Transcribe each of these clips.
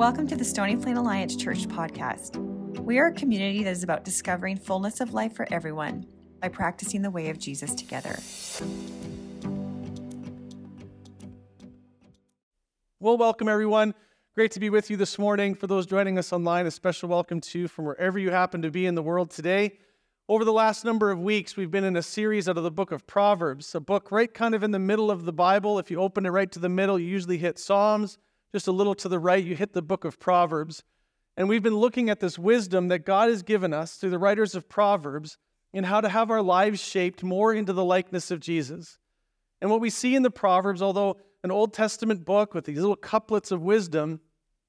Welcome to the Stony Plain Alliance Church podcast. We are a community that is about discovering fullness of life for everyone by practicing the way of Jesus together. Well, welcome everyone. Great to be with you this morning. For those joining us online, a special welcome to you from wherever you happen to be in the world today. Over the last number of weeks, we've been in a series out of the book of Proverbs, a book right kind of in the middle of the Bible. If you open it right to the middle, you usually hit Psalms. Just a little to the right, you hit the book of Proverbs. And we've been looking at this wisdom that God has given us through the writers of Proverbs in how to have our lives shaped more into the likeness of Jesus. And what we see in the Proverbs, although an Old Testament book with these little couplets of wisdom,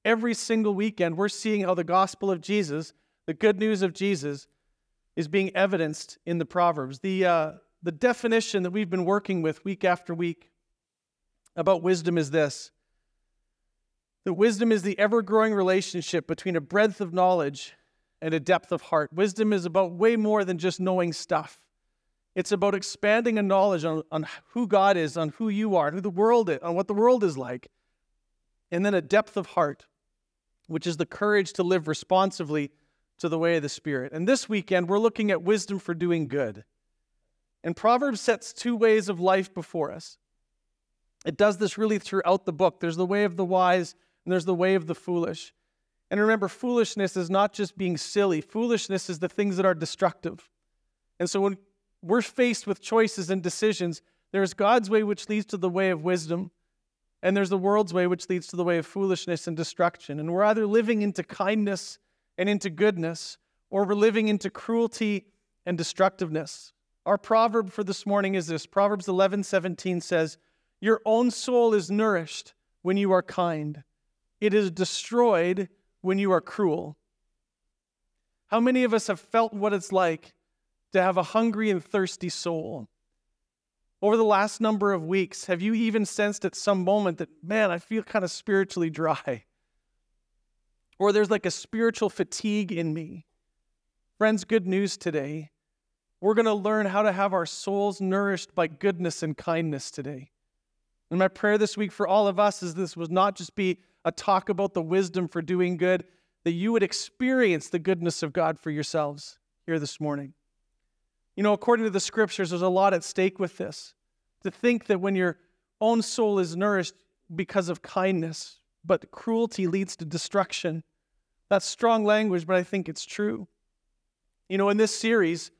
every single weekend we're seeing how the gospel of Jesus, the good news of Jesus, is being evidenced in the Proverbs. The, uh, the definition that we've been working with week after week about wisdom is this that wisdom is the ever growing relationship between a breadth of knowledge and a depth of heart. Wisdom is about way more than just knowing stuff. It's about expanding a knowledge on, on who God is, on who you are, who the world is, on what the world is like. And then a depth of heart, which is the courage to live responsively to the way of the Spirit. And this weekend, we're looking at wisdom for doing good. And Proverbs sets two ways of life before us. It does this really throughout the book. There's the way of the wise, and there's the way of the foolish. And remember, foolishness is not just being silly, foolishness is the things that are destructive. And so when we're faced with choices and decisions, there's God's way, which leads to the way of wisdom, and there's the world's way, which leads to the way of foolishness and destruction. And we're either living into kindness and into goodness, or we're living into cruelty and destructiveness. Our proverb for this morning is this Proverbs 11 17 says, Your own soul is nourished when you are kind it is destroyed when you are cruel. How many of us have felt what it's like to have a hungry and thirsty soul? Over the last number of weeks, have you even sensed at some moment that, man, I feel kind of spiritually dry? Or there's like a spiritual fatigue in me? Friends, good news today. We're going to learn how to have our souls nourished by goodness and kindness today. And my prayer this week for all of us is this was not just be a talk about the wisdom for doing good, that you would experience the goodness of God for yourselves here this morning. You know, according to the scriptures, there's a lot at stake with this. To think that when your own soul is nourished because of kindness, but cruelty leads to destruction. That's strong language, but I think it's true. You know, in this series,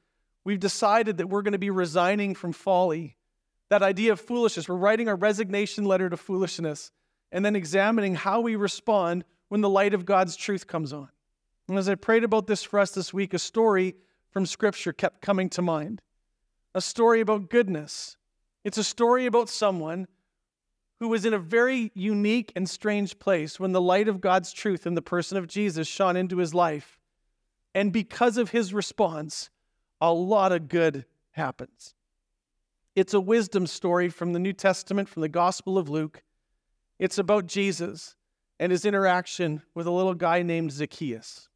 we've decided that we're going to be resigning from folly. That idea of foolishness, we're writing a resignation letter to foolishness and then examining how we respond when the light of God's truth comes on. And as I prayed about this for us this week, a story from Scripture kept coming to mind. A story about goodness. It's a story about someone who was in a very unique and strange place when the light of God's truth in the person of Jesus shone into his life. And because of his response, a lot of good happens. It's a wisdom story from the New Testament, from the Gospel of Luke. It's about Jesus and his interaction with a little guy named Zacchaeus.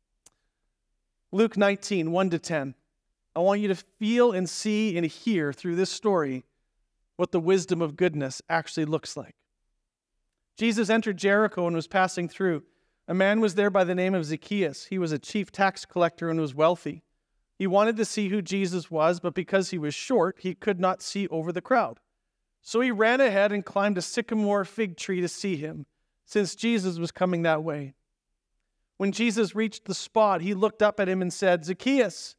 Luke 19, 1 to 10. I want you to feel and see and hear through this story what the wisdom of goodness actually looks like. Jesus entered Jericho and was passing through. A man was there by the name of Zacchaeus. He was a chief tax collector and was wealthy. He wanted to see who Jesus was, but because he was short, he could not see over the crowd. So he ran ahead and climbed a sycamore fig tree to see him, since Jesus was coming that way. When Jesus reached the spot, he looked up at him and said, Zacchaeus,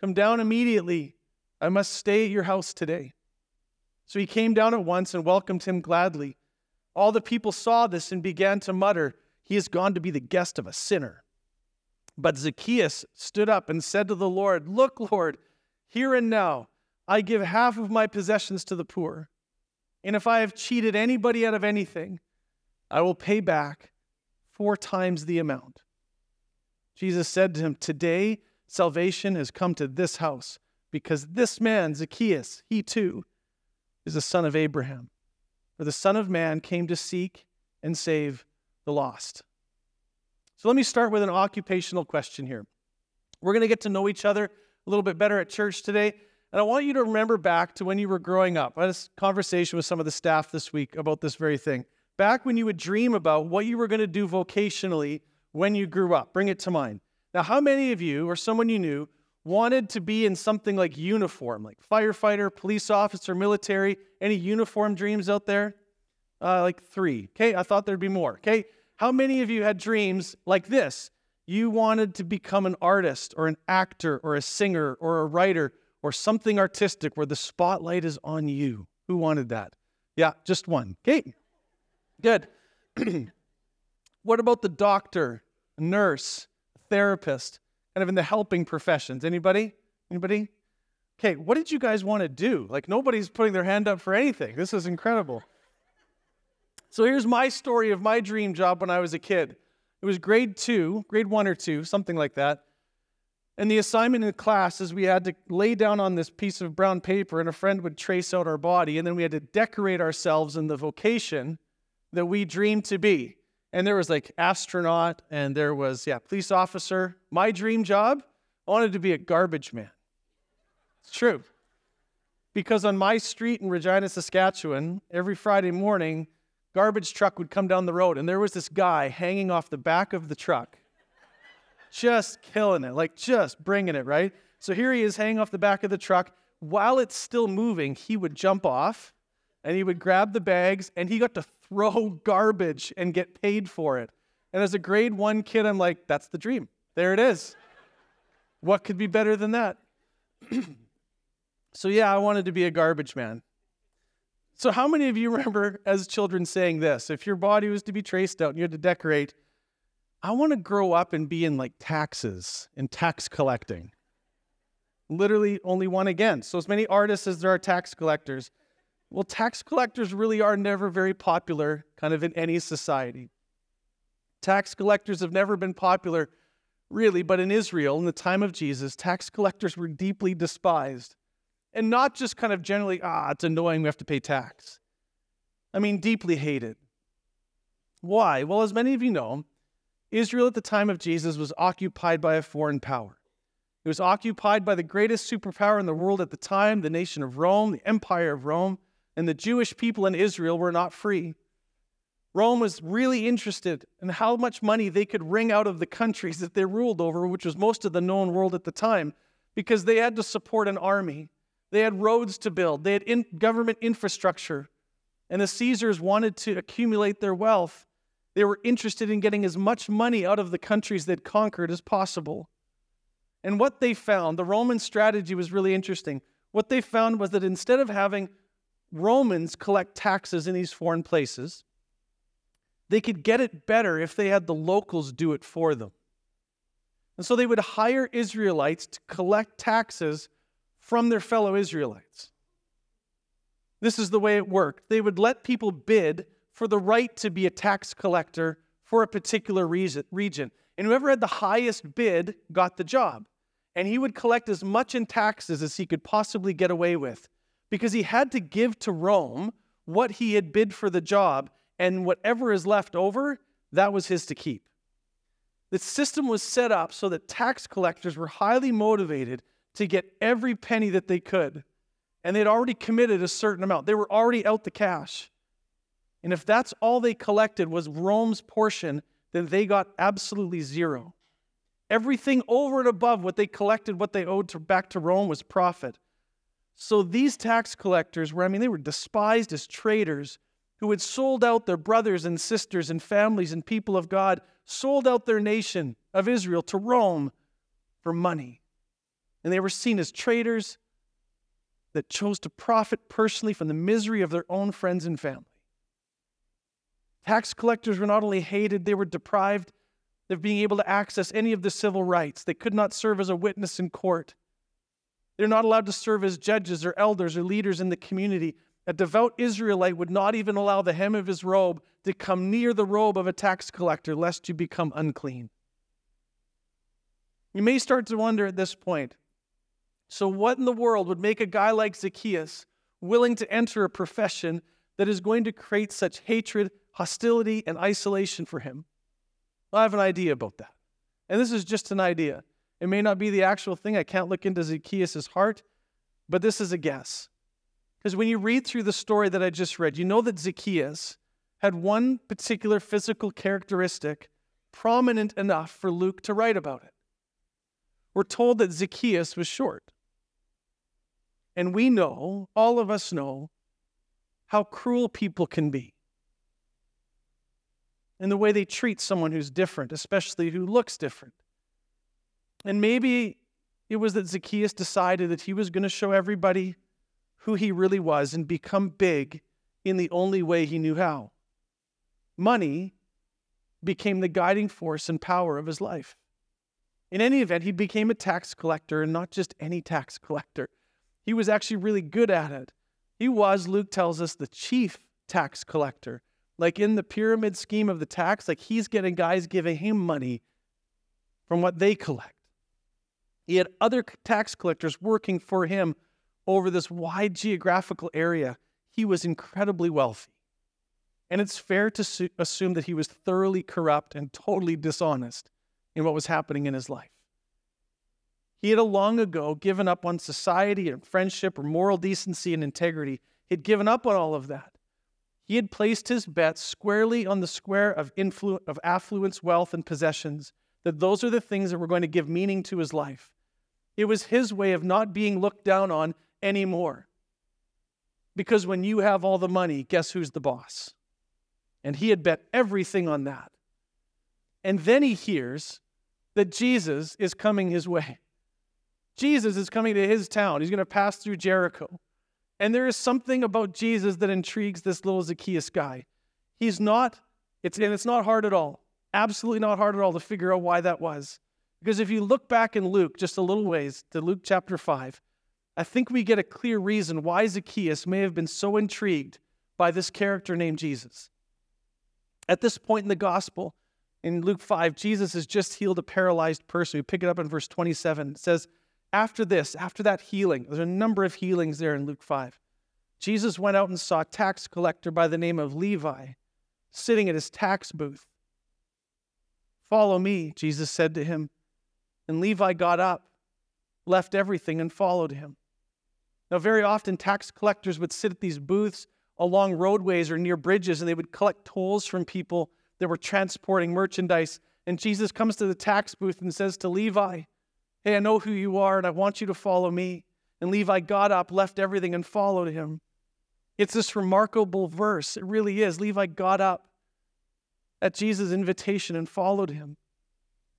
come down immediately. I must stay at your house today. So he came down at once and welcomed him gladly. All the people saw this and began to mutter, He has gone to be the guest of a sinner. But Zacchaeus stood up and said to the Lord, Look, Lord, here and now I give half of my possessions to the poor. And if I have cheated anybody out of anything, I will pay back four times the amount. Jesus said to him, Today salvation has come to this house, because this man, Zacchaeus, he too is a son of Abraham. For the Son of Man came to seek and save the lost. So let me start with an occupational question here. We're going to get to know each other a little bit better at church today. And I want you to remember back to when you were growing up. I had a conversation with some of the staff this week about this very thing. back when you would dream about what you were going to do vocationally when you grew up. Bring it to mind. Now, how many of you or someone you knew wanted to be in something like uniform, like firefighter, police officer, military? Any uniform dreams out there? Uh, like three. Okay, I thought there'd be more. Okay, how many of you had dreams like this? You wanted to become an artist or an actor or a singer or a writer or something artistic where the spotlight is on you. Who wanted that? Yeah, just one. Okay, good. what about the doctor, nurse, therapist, kind of in the helping professions? Anybody? Anybody? Okay, what did you guys want to do? Like nobody's putting their hand up for anything. This is incredible. So here's my story of my dream job when I was a kid. It was grade two, grade one or two, something like that. And the assignment in class is we had to lay down on this piece of brown paper, and a friend would trace out our body, and then we had to decorate ourselves in the vocation that we dreamed to be. And there was like astronaut, and there was, yeah, police officer. My dream job, I wanted to be a garbage man. It's true. Because on my street in Regina, Saskatchewan, every Friday morning, garbage truck would come down the road, and there was this guy hanging off the back of the truck just killing it, like just bringing it, right? So here he is hanging off the back of the truck. While it's still moving, he would jump off and he would grab the bags and he got to throw garbage and get paid for it. And as a grade one kid, I'm like, that's the dream. There it is. What could be better than that? so, yeah, I wanted to be a garbage man. So, how many of you remember as children saying this? If your body was to be traced out and you had to decorate, I want to grow up and be in like taxes and tax collecting. Literally only one again. So, as many artists as there are tax collectors, well, tax collectors really are never very popular, kind of in any society. Tax collectors have never been popular, really, but in Israel, in the time of Jesus, tax collectors were deeply despised. And not just kind of generally, ah, it's annoying, we have to pay tax. I mean, deeply hated. Why? Well, as many of you know, Israel at the time of Jesus was occupied by a foreign power. It was occupied by the greatest superpower in the world at the time, the nation of Rome, the empire of Rome, and the Jewish people in Israel were not free. Rome was really interested in how much money they could wring out of the countries that they ruled over, which was most of the known world at the time, because they had to support an army. They had roads to build, they had in government infrastructure, and the Caesars wanted to accumulate their wealth. They were interested in getting as much money out of the countries they'd conquered as possible. And what they found, the Roman strategy was really interesting. What they found was that instead of having Romans collect taxes in these foreign places, they could get it better if they had the locals do it for them. And so they would hire Israelites to collect taxes from their fellow Israelites. This is the way it worked. They would let people bid for the right to be a tax collector for a particular region. And whoever had the highest bid got the job. And he would collect as much in taxes as he could possibly get away with because he had to give to Rome what he had bid for the job, and whatever is left over, that was his to keep. The system was set up so that tax collectors were highly motivated to get every penny that they could. And they'd already committed a certain amount, they were already out the cash. And if that's all they collected was Rome's portion, then they got absolutely zero. Everything over and above what they collected, what they owed to, back to Rome was profit. So these tax collectors were, I mean, they were despised as traitors who had sold out their brothers and sisters and families and people of God, sold out their nation of Israel to Rome for money. And they were seen as traitors that chose to profit personally from the misery of their own friends and family. Tax collectors were not only hated, they were deprived of being able to access any of the civil rights. They could not serve as a witness in court. They're not allowed to serve as judges or elders or leaders in the community. A devout Israelite would not even allow the hem of his robe to come near the robe of a tax collector, lest you become unclean. You may start to wonder at this point so, what in the world would make a guy like Zacchaeus willing to enter a profession that is going to create such hatred hostility, and isolation for him. I have an idea about that. And this is just an idea. It may not be the actual thing. I can't look into Zacchaeus' heart, but this is a guess. Because when you read through the story that I just read, you know that Zacchaeus, had one particular physical characteristic prominent enough for Luke to write about it. We're told that Zacchaeus was short. And we know, all of us know, how cruel people can be in the way they treat someone who's different, especially who looks different. And maybe it was that Zacchaeus decided that he was going to show everybody who he really was and become big in the only way he knew how. Money became the guiding force and power of his life. In any event, he became a tax collector and not just any tax collector. He was actually really good at it. He was, Luke tells us, the chief tax collector. Like in the pyramid scheme of the tax, like he's getting guys giving him money from what they collect. He had other tax collectors working for him over this wide geographical area. He was incredibly wealthy. And it's fair to su- assume that he was thoroughly corrupt and totally dishonest in what was happening in his life. He had long ago given up on society and friendship or moral decency and integrity. He'd given up on all of that. He had placed his bets squarely on the square of, influ- of affluence, wealth, and possessions, that those are the things that were going to give meaning to his life. It was his way of not being looked down on anymore. Because when you have all the money, guess who's the boss? And he had bet everything on that. And then he hears that Jesus is coming his way. Jesus is coming to his town. He's going to pass through Jericho. And there is something about Jesus that intrigues this little Zacchaeus guy. He's not, it's, and it's not hard at all. Absolutely not hard at all to figure out why that was. Because if you look back in Luke just a little ways to Luke chapter 5, I think we get a clear reason why Zacchaeus may have been so intrigued by this character named Jesus. At this point in the gospel, in Luke 5, Jesus has just healed a paralyzed person. We pick it up in verse 27. It says, After this, after that healing, there's a number of healings there in Luke 5. Jesus went out and saw a tax collector by the name of Levi sitting at his tax booth. Follow me, Jesus said to him. And Levi got up, left everything, and followed him. Now, very often, tax collectors would sit at these booths along roadways or near bridges, and they would collect tolls from people that were transporting merchandise. And Jesus comes to the tax booth and says to Levi, Hey, I know who you are, and I want you to follow me. And Levi got up, left everything, and followed him. It's this remarkable verse. It really is. Levi got up at Jesus' invitation and followed him.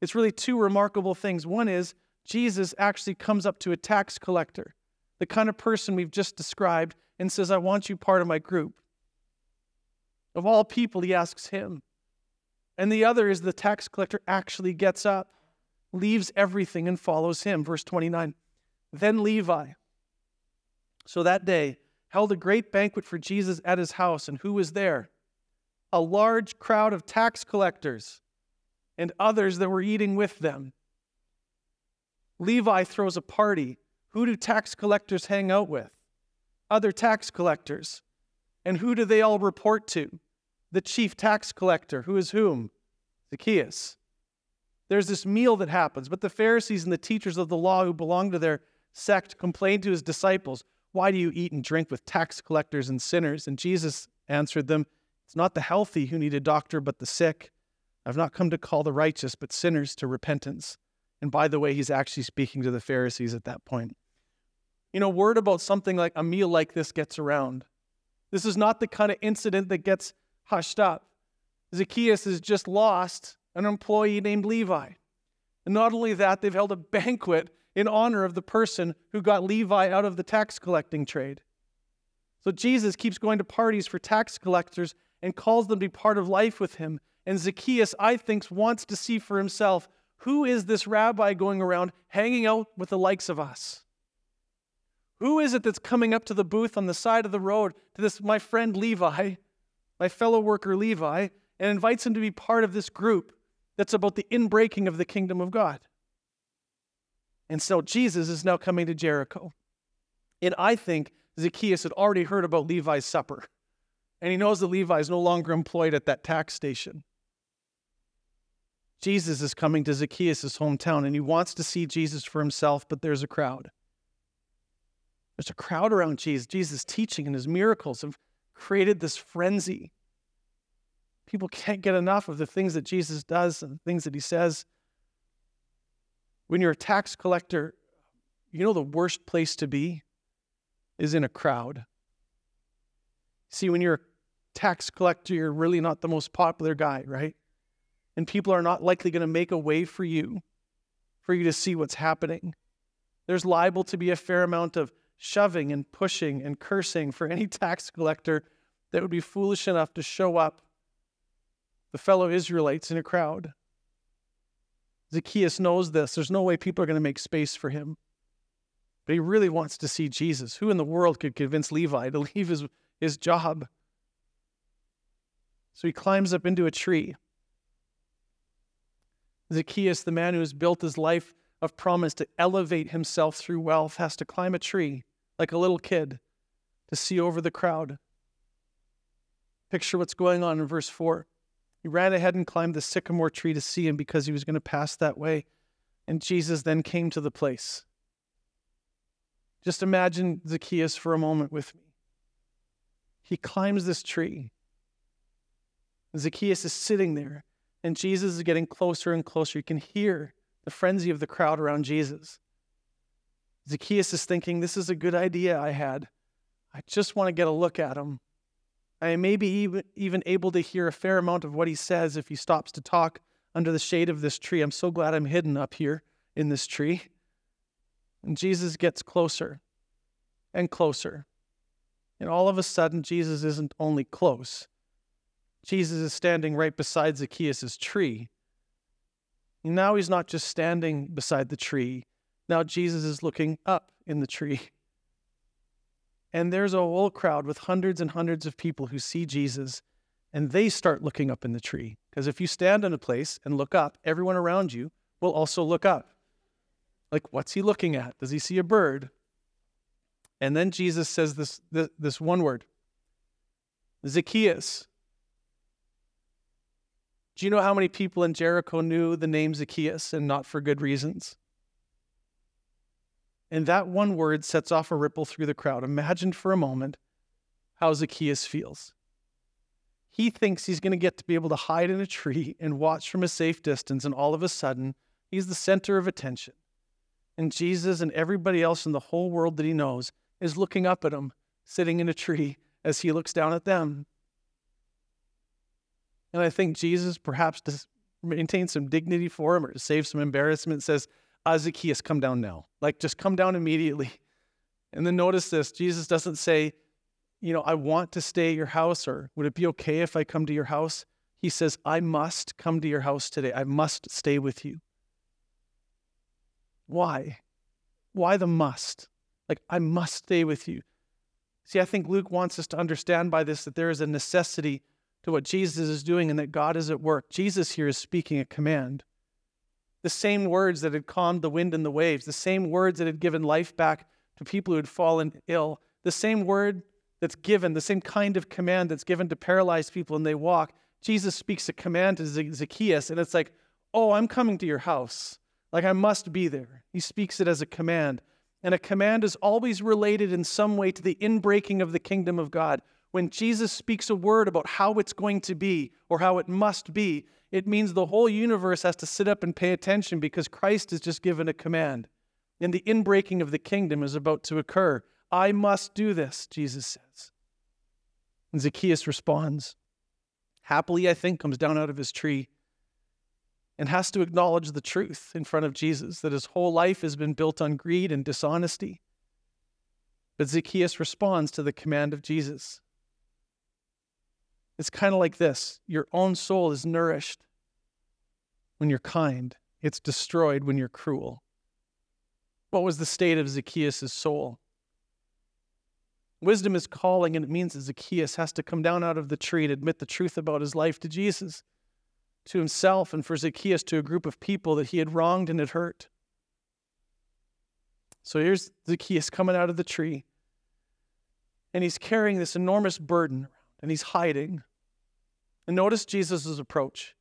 It's really two remarkable things. One is Jesus actually comes up to a tax collector, the kind of person we've just described, and says, I want you part of my group. Of all people, he asks him. And the other is the tax collector actually gets up, leaves everything, and follows him. Verse 29. Then Levi, so that day, held a great banquet for Jesus at his house. And who was there? A large crowd of tax collectors and others that were eating with them. Levi throws a party. Who do tax collectors hang out with? Other tax collectors. And who do they all report to? the chief tax collector, who is whom? Zacchaeus. There's this meal that happens, but the Pharisees and the teachers of the law who belong to their sect complained to his disciples, Why do you eat and drink with tax collectors and sinners? And Jesus answered them, It's not the healthy who need a doctor, but the sick. I've not come to call the righteous, but sinners to repentance. And by the way, he's actually speaking to the Pharisees at that point. You know, word about something like a meal like this gets around. This is not the kind of incident that gets hushed up. Zacchaeus has just lost an employee named Levi. And not only that, they've held a banquet in honor of the person who got Levi out of the tax collecting trade. So Jesus keeps going to parties for tax collectors and calls them to be part of life with him. And Zacchaeus, I think, wants to see for himself who is this rabbi going around hanging out with the likes of us? Who is it that's coming up to the booth on the side of the road to this, my friend Levi, my fellow worker Levi, and invites him to be part of this group that's about the inbreaking of the kingdom of God. And so Jesus is now coming to Jericho. And I think Zacchaeus had already heard about Levi's supper. And he knows that Levi is no longer employed at that tax station. Jesus is coming to Zacchaeus' hometown and he wants to see Jesus for himself, but there's a crowd. There's a crowd around Jesus. Jesus' teaching and his miracles have created this frenzy. People can't get enough of the things that Jesus does and the things that he says. When you're a tax collector, you know the worst place to be is in a crowd. See, when you're a tax collector, you're really not the most popular guy, right? And people are not likely going to make a way for you, for you to see what's happening. There's liable to be a fair amount of shoving and pushing and cursing for any tax collector that would be foolish enough to show up the fellow Israelites in a crowd. Zacchaeus knows this. There's no way people are going to make space for him. But he really wants to see Jesus. Who in the world could convince Levi to leave his, his job? So he climbs up into a tree. Zacchaeus, the man who has built his life of promise to elevate himself through wealth, has to climb a tree like a little kid to see over the crowd. Picture what's going on in verse 4. He ran ahead and climbed the sycamore tree to see him because he was going to pass that way. And Jesus then came to the place. Just imagine Zacchaeus for a moment with me. He climbs this tree. Zacchaeus is sitting there, and Jesus is getting closer and closer. You can hear the frenzy of the crowd around Jesus. Zacchaeus is thinking, This is a good idea I had. I just want to get a look at him. I may be even, able to hear a fair amount of what he says if he stops to talk under the shade of this tree. I'm so glad I'm hidden up here in this tree. And Jesus gets closer and closer. And all of a sudden, Jesus isn't only close, Jesus is standing right beside Zacchaeus' tree. And now he's not just standing beside the tree, now Jesus is looking up in the tree. And there's a whole crowd with hundreds and hundreds of people who see Jesus and they start looking up in the tree. Because if you stand in a place and look up, everyone around you will also look up. Like, what's he looking at? Does he see a bird? And then Jesus says this, this, this one word Zacchaeus. Do you know how many people in Jericho knew the name Zacchaeus and not for good reasons? And that one word sets off a ripple through the crowd. Imagine for a moment how Zacchaeus feels. He thinks he's going to get to be able to hide in a tree and watch from a safe distance, and all of a sudden, he's the center of attention. And Jesus and everybody else in the whole world that he knows is looking up at him, sitting in a tree as he looks down at them. And I think Jesus, perhaps to maintain some dignity for him or to save some embarrassment, says, uh, Zacchaeus, come down now. Like, just come down immediately. And then notice this Jesus doesn't say, you know, I want to stay at your house, or would it be okay if I come to your house? He says, I must come to your house today. I must stay with you. Why? Why the must? Like, I must stay with you. See, I think Luke wants us to understand by this that there is a necessity to what Jesus is doing and that God is at work. Jesus here is speaking a command the same words that had calmed the wind and the waves, the same words that had given life back to people who had fallen ill, the same word that's given, the same kind of command that's given to paralyzed people and they walk. Jesus speaks a command to Zacchaeus, and it's like, oh, I'm coming to your house. Like I must be there. He speaks it as a command. And a command is always related in some way to the inbreaking of the kingdom of God. When Jesus speaks a word about how it's going to be or how it must be, it means the whole universe has to sit up and pay attention because Christ has just given a command. And the inbreaking of the kingdom is about to occur. I must do this, Jesus says. And Zacchaeus responds. Happily, I think, comes down out of his tree and has to acknowledge the truth in front of Jesus that his whole life has been built on greed and dishonesty. But Zacchaeus responds to the command of Jesus. It's kind of like this your own soul is nourished when you're kind, it's destroyed when you're cruel. What was the state of Zacchaeus' soul? Wisdom is calling, and it means that Zacchaeus has to come down out of the tree and admit the truth about his life to Jesus, to himself, and for Zacchaeus to a group of people that he had wronged and had hurt. So here's Zacchaeus coming out of the tree, and he's carrying this enormous burden around, and he's hiding. And notice Jesus' approach.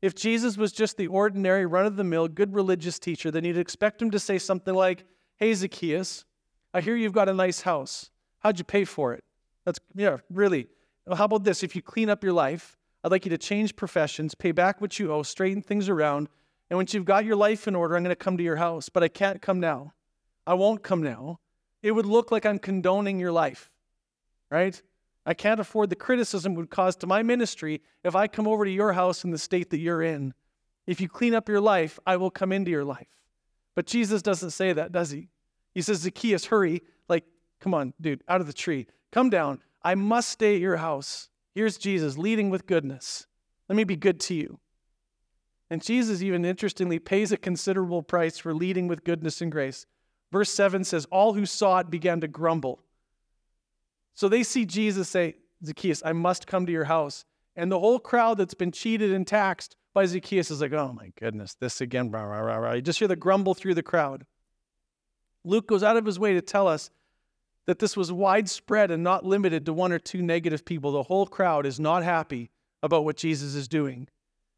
If Jesus was just the ordinary, run of the mill, good religious teacher, then you'd expect him to say something like, Hey, Zacchaeus, I hear you've got a nice house. How'd you pay for it? That's, yeah, really. Well, how about this? If you clean up your life, I'd like you to change professions, pay back what you owe, straighten things around. And once you've got your life in order, I'm going to come to your house. But I can't come now. I won't come now. It would look like I'm condoning your life, right? I can't afford the criticism it would cause to my ministry if I come over to your house in the state that you're in. If you clean up your life, I will come into your life. But Jesus doesn't say that, does he? He says, Zacchaeus, hurry. Like, come on, dude, out of the tree. Come down. I must stay at your house. Here's Jesus leading with goodness. Let me be good to you. And Jesus, even interestingly, pays a considerable price for leading with goodness and grace. Verse 7 says, All who saw it began to grumble. So they see Jesus say, Zacchaeus, I must come to your house. And the whole crowd that's been cheated and taxed by Zacchaeus is like, Oh my goodness, this again. Rah, rah, rah, rah. You just hear the grumble through the crowd. Luke goes out of his way to tell us that this was widespread and not limited to one or two negative people. The whole crowd is not happy about what Jesus is doing.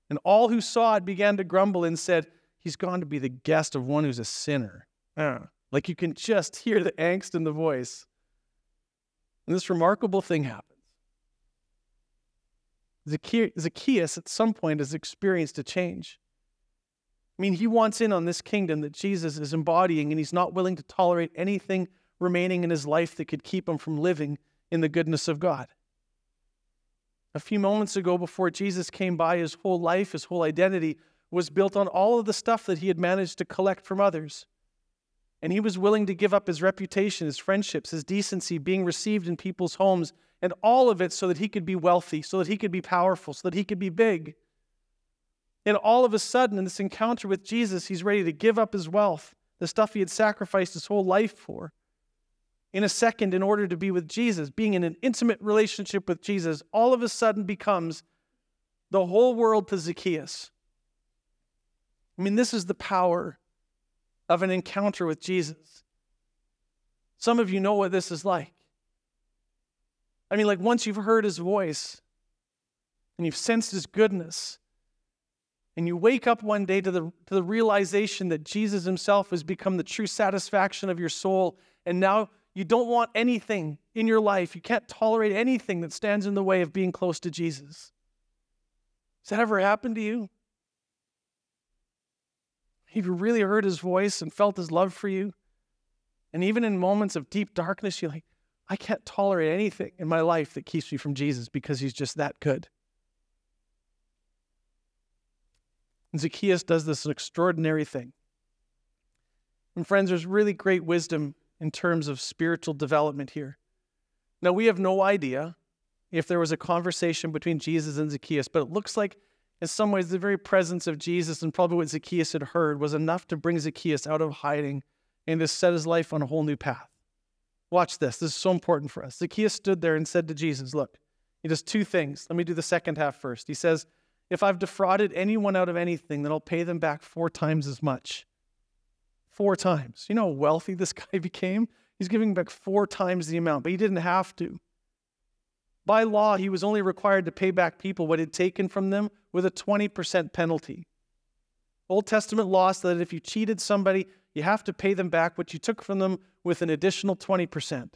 And all who saw it began to grumble and said, He's gone to be the guest of one who's a sinner. Uh, like you can just hear the angst in the voice. And this remarkable thing happens. Zacchaeus, at some point, has experienced a change. I mean, he wants in on this kingdom that Jesus is embodying, and he's not willing to tolerate anything remaining in his life that could keep him from living in the goodness of God. A few moments ago, before Jesus came by, his whole life, his whole identity was built on all of the stuff that he had managed to collect from others. And he was willing to give up his reputation, his friendships, his decency, being received in people's homes, and all of it so that he could be wealthy, so that he could be powerful, so that he could be big. And all of a sudden, in this encounter with Jesus, he's ready to give up his wealth, the stuff he had sacrificed his whole life for, in a second in order to be with Jesus, being in an intimate relationship with Jesus, all of a sudden becomes the whole world to Zacchaeus. I mean, this is the power of an encounter with Jesus. Some of you know what this is like. I mean, like once you've heard his voice and you've sensed his goodness, and you wake up one day to the, to the realization that Jesus himself has become the true satisfaction of your soul, and now you don't want anything in your life. You can't tolerate anything that stands in the way of being close to Jesus. Has that ever happened to you? Have you really heard his voice and felt his love for you? And even in moments of deep darkness, you're like, I can't tolerate anything in my life that keeps me from Jesus because he's just that good. And Zacchaeus does this extraordinary thing. And friends, there's really great wisdom in terms of spiritual development here. Now, we have no idea if there was a conversation between Jesus and Zacchaeus, but it looks like, in some ways, the very presence of Jesus and probably what Zacchaeus had heard was enough to bring Zacchaeus out of hiding and to set his life on a whole new path. Watch this. This is so important for us. Zacchaeus stood there and said to Jesus, Look, he does two things. Let me do the second half first. He says, If I've defrauded anyone out of anything, then I'll pay them back four times as much four times. You know how wealthy this guy became? He's giving back four times the amount, but he didn't have to. By law, he was only required to pay back people what he'd taken from them with a 20% penalty. Old Testament law said that if you cheated somebody, you have to pay them back what you took from them with an additional 20%.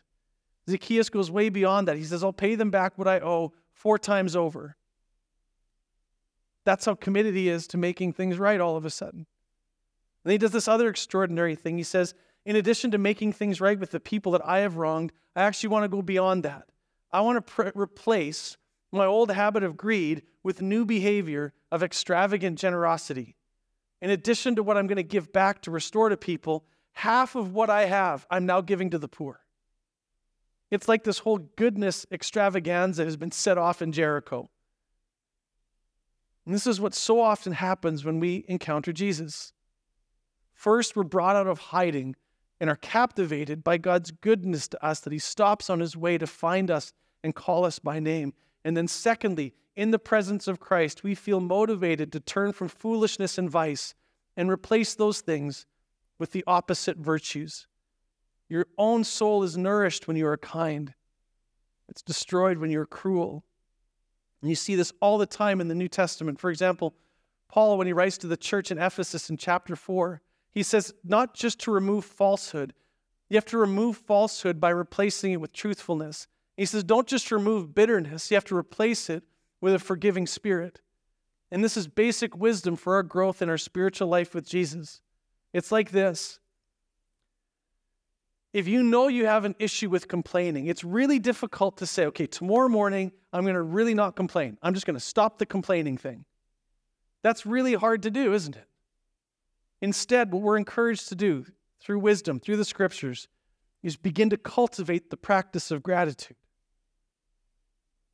Zacchaeus goes way beyond that. He says, I'll pay them back what I owe four times over. That's how committed he is to making things right all of a sudden. And he does this other extraordinary thing. He says, in addition to making things right with the people that I have wronged, I actually want to go beyond that. I want to replace my old habit of greed with new behavior of extravagant generosity. In addition to what I'm going to give back to restore to people, half of what I have, I'm now giving to the poor. It's like this whole goodness extravaganza has been set off in Jericho. And this is what so often happens when we encounter Jesus. First, we're brought out of hiding and are captivated by God's goodness to us that He stops on His way to find us and call us by name. And then, secondly, in the presence of Christ, we feel motivated to turn from foolishness and vice and replace those things with the opposite virtues. Your own soul is nourished when you are kind, it's destroyed when you're cruel. And you see this all the time in the New Testament. For example, Paul, when he writes to the church in Ephesus in chapter 4, he says, not just to remove falsehood, you have to remove falsehood by replacing it with truthfulness. He says, don't just remove bitterness, you have to replace it with a forgiving spirit. And this is basic wisdom for our growth in our spiritual life with Jesus. It's like this if you know you have an issue with complaining, it's really difficult to say, okay, tomorrow morning, I'm going to really not complain. I'm just going to stop the complaining thing. That's really hard to do, isn't it? Instead, what we're encouraged to do through wisdom, through the scriptures, is begin to cultivate the practice of gratitude.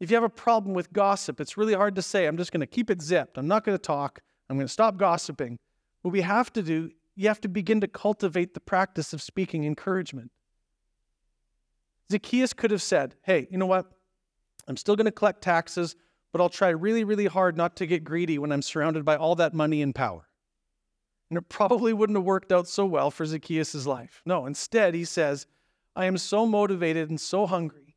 If you have a problem with gossip, it's really hard to say, I'm just going to keep it zipped. I'm not going to talk. I'm going to stop gossiping. What we have to do you have to begin to cultivate the practice of speaking encouragement. Zacchaeus could have said, Hey, you know what? I'm still going to collect taxes, but I'll try really, really hard not to get greedy when I'm surrounded by all that money and power. And it probably wouldn't have worked out so well for Zacchaeus' life. No, instead, he says, I am so motivated and so hungry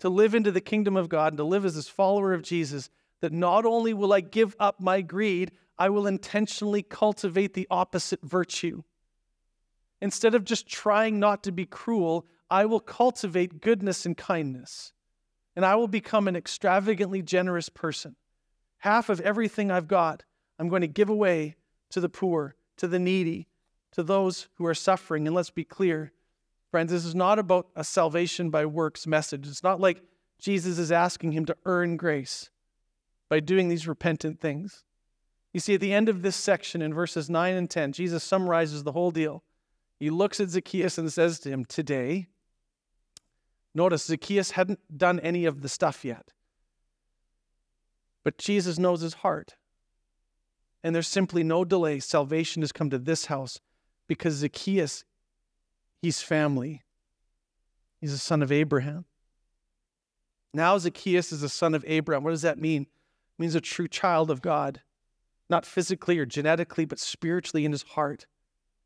to live into the kingdom of God and to live as this follower of Jesus that not only will I give up my greed, I will intentionally cultivate the opposite virtue. Instead of just trying not to be cruel, I will cultivate goodness and kindness. And I will become an extravagantly generous person. Half of everything I've got, I'm going to give away to the poor, to the needy, to those who are suffering. And let's be clear, friends, this is not about a salvation by works message. It's not like Jesus is asking him to earn grace by doing these repentant things. You see, at the end of this section in verses 9 and 10, Jesus summarizes the whole deal. He looks at Zacchaeus and says to him, Today, notice Zacchaeus hadn't done any of the stuff yet. But Jesus knows his heart. And there's simply no delay. Salvation has come to this house because Zacchaeus, he's family. He's a son of Abraham. Now Zacchaeus is a son of Abraham. What does that mean? It means a true child of God not physically or genetically, but spiritually in his heart.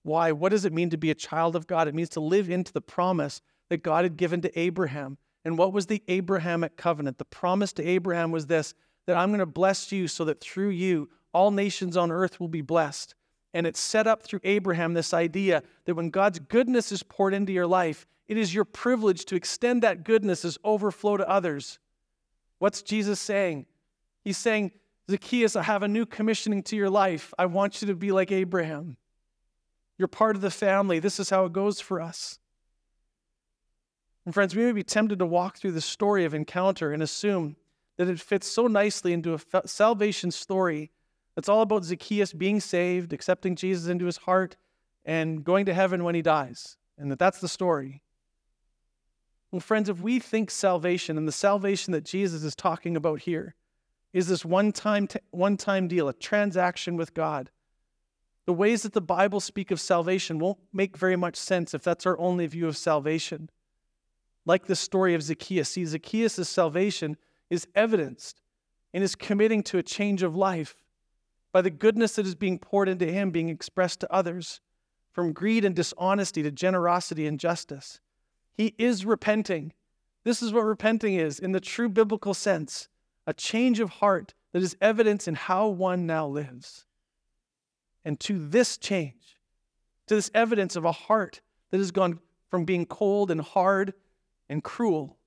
Why? What does it mean to be a child of God? It means to live into the promise that God had given to Abraham. And what was the Abrahamic covenant? The promise to Abraham was this that I'm going to bless you so that through you, all nations on earth will be blessed. And it's set up through Abraham this idea that when God's goodness is poured into your life, it is your privilege to extend that goodness as overflow to others. What's Jesus saying? He's saying, Zacchaeus, I have a new commissioning to your life. I want you to be like Abraham. You're part of the family. This is how it goes for us. And friends, we may be tempted to walk through the story of encounter and assume that it fits so nicely into a salvation story that's all about Zacchaeus being saved, accepting Jesus into his heart, and going to heaven when he dies, and that that's the story. Well, friends, if we think salvation and the salvation that Jesus is talking about here is this one time, t- one time deal, a transaction with God. The ways that the Bible speak of salvation won't make very much sense if that's our only view of salvation. Like the story of Zacchaeus. See, Zacchaeus' salvation is evidenced in his committing to a change of life by the goodness that is being poured into him being expressed to others, from greed and dishonesty to generosity and justice. He is repenting. This is what repenting is in the true biblical sense a change of heart that is evidence in how one now lives. And to this change, to this evidence of a heart that has gone from being cold and hard and cruel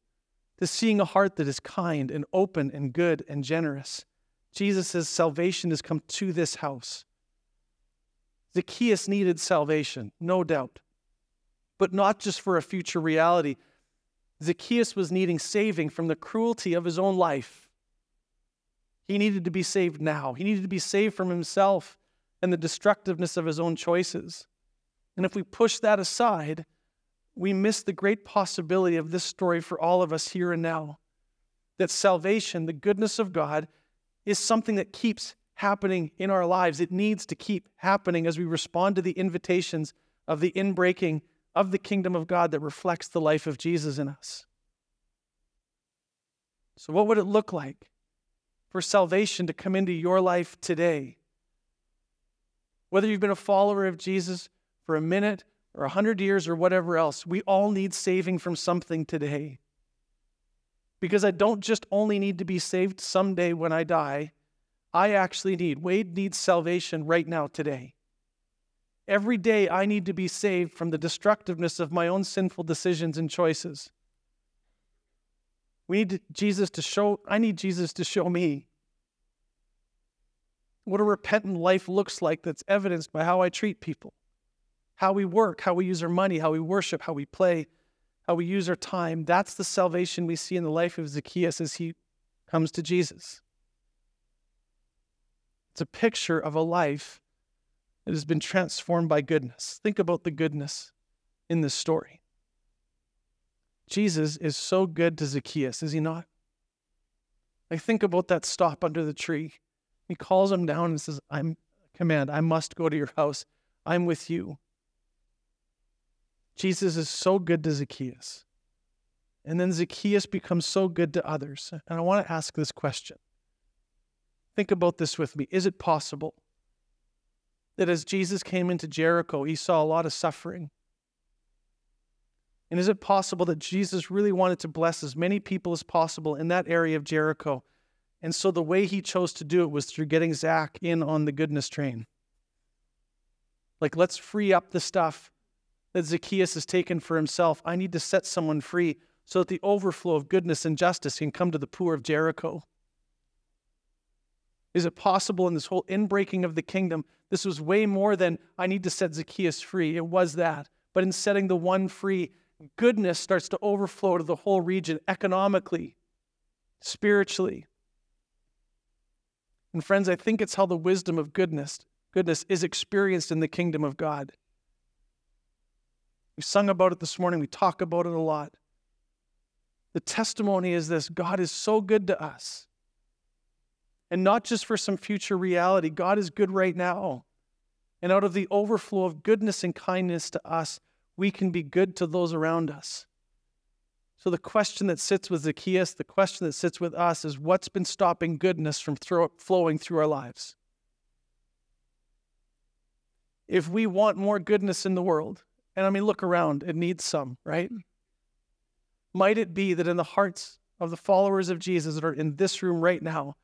to seeing a heart that is kind and open and good and generous. Jesus says salvation has come to this house. Zacchaeus needed salvation, no doubt, but not just for a future reality. Zacchaeus was needing saving from the cruelty of his own life he needed to be saved now. He needed to be saved from himself and the destructiveness of his own choices. And if we push that aside, we miss the great possibility of this story for all of us here and now. That salvation, the goodness of God, is something that keeps happening in our lives. It needs to keep happening as we respond to the invitations of the inbreaking of the kingdom of God that reflects the life of Jesus in us. So, what would it look like for salvation to come into your life today. Whether you've been a follower of Jesus for a minute or a hundred years or whatever else, we all need saving from something today. Because I don't just only need to be saved someday when I die, I actually need, Wade needs salvation right now, today. Every day I need to be saved from the destructiveness of my own sinful decisions and choices. We need Jesus to show, I need Jesus to show me what a repentant life looks like that's evidenced by how I treat people, how we work, how we use our money, how we worship, how we play, how we use our time. That's the salvation we see in the life of Zacchaeus as he comes to Jesus. It's a picture of a life that has been transformed by goodness. Think about the goodness in this story. Jesus is so good to Zacchaeus, is he not? I think about that stop under the tree. He calls him down and says, I'm command, I must go to your house. I'm with you. Jesus is so good to Zacchaeus. And then Zacchaeus becomes so good to others. And I want to ask this question. Think about this with me. Is it possible that as Jesus came into Jericho, he saw a lot of suffering? And is it possible that Jesus really wanted to bless as many people as possible in that area of Jericho? And so the way he chose to do it was through getting Zach in on the goodness train. Like, let's free up the stuff that Zacchaeus has taken for himself. I need to set someone free so that the overflow of goodness and justice can come to the poor of Jericho. Is it possible in this whole inbreaking of the kingdom? This was way more than I need to set Zacchaeus free. It was that. But in setting the one free, goodness starts to overflow to the whole region economically, spiritually. And friends, I think it's how the wisdom of goodness, goodness is experienced in the kingdom of God. We sung about it this morning, we talk about it a lot. The testimony is this God is so good to us and not just for some future reality. God is good right now. And out of the overflow of goodness and kindness to us, we can be good to those around us. So, the question that sits with Zacchaeus, the question that sits with us is what's been stopping goodness from throw, flowing through our lives? If we want more goodness in the world, and I mean, look around, it needs some, right? Might it be that in the hearts of the followers of Jesus that are in this room right now,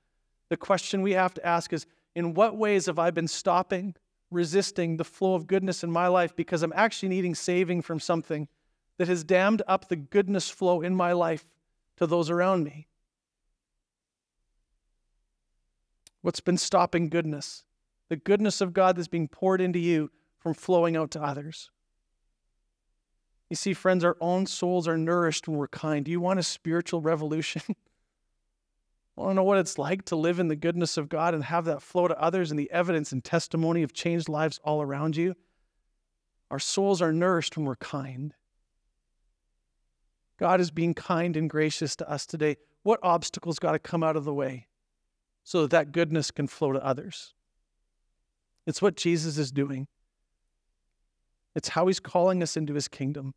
the question we have to ask is in what ways have I been stopping, resisting the flow of goodness in my life because I'm actually needing saving from something that has dammed up the goodness flow in my life to those around me? What's been stopping goodness? The goodness of God that's being poured into you from flowing out to others. You see, friends, our own souls are nourished when we're kind. Do you want a spiritual revolution? I want to know what it's like to live in the goodness of God and have that flow to others and the evidence and testimony of changed lives all around you. Our souls are nourished when we're kind. God is being kind and gracious to us today. What obstacles got to come out of the way so that that goodness can flow to others? It's what Jesus is doing. It's how he's calling us into his kingdom.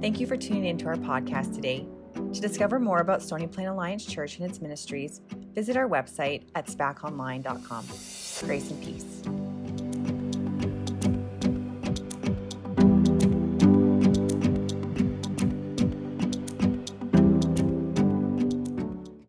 Thank you for tuning into our podcast today. To discover more about Stony Plain Alliance Church and its ministries, visit our website at spaconline.com. Grace and peace.